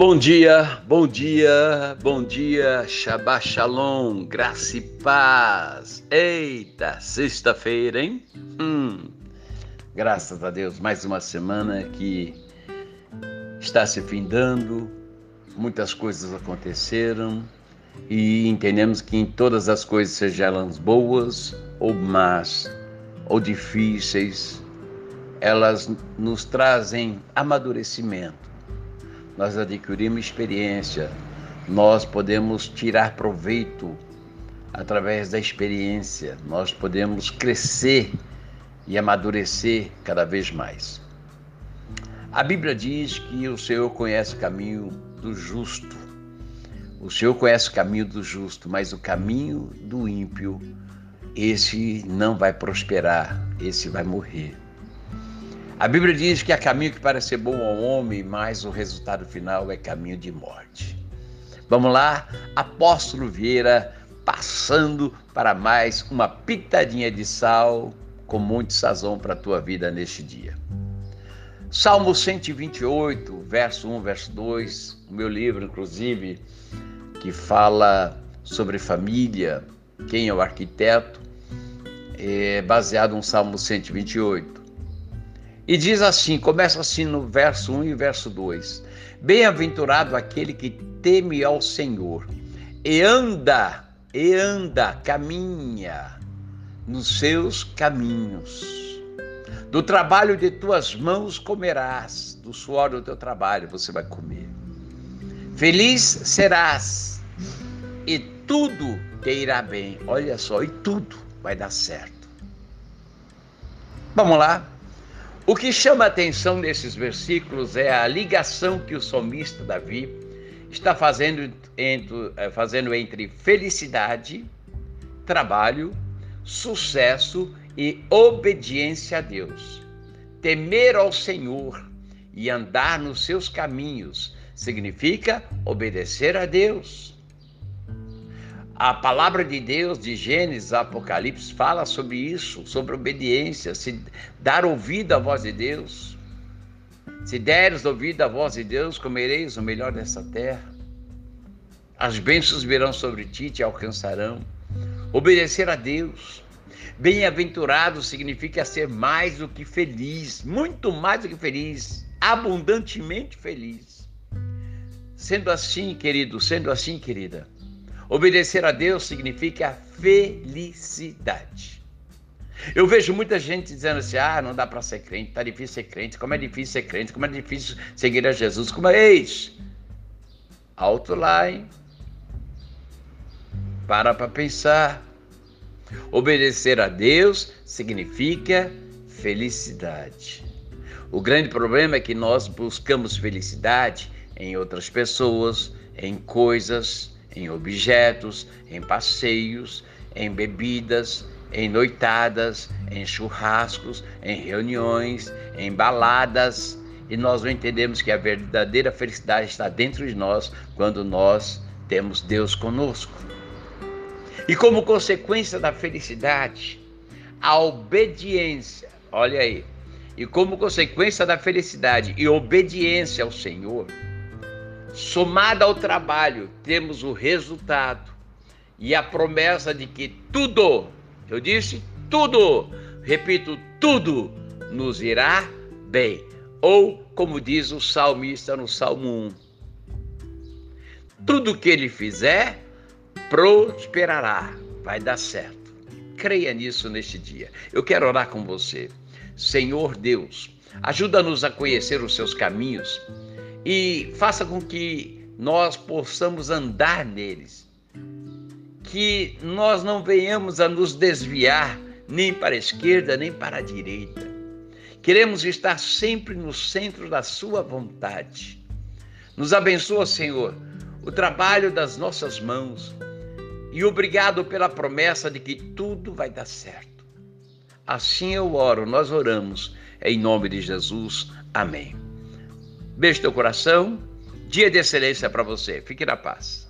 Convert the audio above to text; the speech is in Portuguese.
Bom dia, bom dia, bom dia, Shabbat Shalom, graça e paz. Eita, sexta-feira, hein? Hum, graças a Deus, mais uma semana que está se findando, muitas coisas aconteceram e entendemos que em todas as coisas, sejam elas boas ou más ou difíceis, elas nos trazem amadurecimento nós adquirimos experiência, nós podemos tirar proveito através da experiência, nós podemos crescer e amadurecer cada vez mais. A Bíblia diz que o Senhor conhece o caminho do justo. O Senhor conhece o caminho do justo, mas o caminho do ímpio, esse não vai prosperar, esse vai morrer. A Bíblia diz que há caminho que parece bom ao homem, mas o resultado final é caminho de morte. Vamos lá, Apóstolo Vieira, passando para mais uma pitadinha de sal com muito sazão para a tua vida neste dia. Salmo 128, verso 1, verso 2, o meu livro, inclusive, que fala sobre família, quem é o arquiteto, é baseado no Salmo 128. E diz assim, começa assim no verso 1 e verso 2: Bem-aventurado aquele que teme ao Senhor e anda, e anda, caminha nos seus caminhos. Do trabalho de tuas mãos comerás, do suor do teu trabalho você vai comer. Feliz serás e tudo te irá bem. Olha só, e tudo vai dar certo. Vamos lá? O que chama a atenção nesses versículos é a ligação que o salmista Davi está fazendo entre, eh, fazendo entre felicidade, trabalho, sucesso e obediência a Deus. Temer ao Senhor e andar nos seus caminhos significa obedecer a Deus. A palavra de Deus de Gênesis, Apocalipse fala sobre isso, sobre obediência, se dar ouvido à voz de Deus. Se deres ouvido à voz de Deus, comereis o melhor dessa terra. As bênçãos virão sobre ti e te alcançarão. Obedecer a Deus. Bem-aventurado significa ser mais do que feliz, muito mais do que feliz, abundantemente feliz. Sendo assim, querido, sendo assim, querida, Obedecer a Deus significa felicidade. Eu vejo muita gente dizendo assim: ah, não dá para ser crente, tá difícil ser crente, como é difícil ser crente, como é difícil seguir a Jesus. Como é isso? Alto lá, hein? Para para pensar. Obedecer a Deus significa felicidade. O grande problema é que nós buscamos felicidade em outras pessoas, em coisas, em objetos, em passeios, em bebidas, em noitadas, em churrascos, em reuniões, em baladas, e nós não entendemos que a verdadeira felicidade está dentro de nós quando nós temos Deus conosco. E como consequência da felicidade, a obediência, olha aí, e como consequência da felicidade e obediência ao Senhor, Somada ao trabalho, temos o resultado e a promessa de que tudo, eu disse tudo, repito, tudo nos irá bem. Ou, como diz o salmista no Salmo 1, tudo que ele fizer prosperará, vai dar certo. Creia nisso neste dia. Eu quero orar com você. Senhor Deus, ajuda-nos a conhecer os seus caminhos e faça com que nós possamos andar neles. Que nós não venhamos a nos desviar nem para a esquerda nem para a direita. Queremos estar sempre no centro da Sua vontade. Nos abençoa, Senhor, o trabalho das nossas mãos e obrigado pela promessa de que tudo vai dar certo. Assim eu oro, nós oramos, em nome de Jesus. Amém. Beijo no coração. Dia de excelência para você. Fique na paz.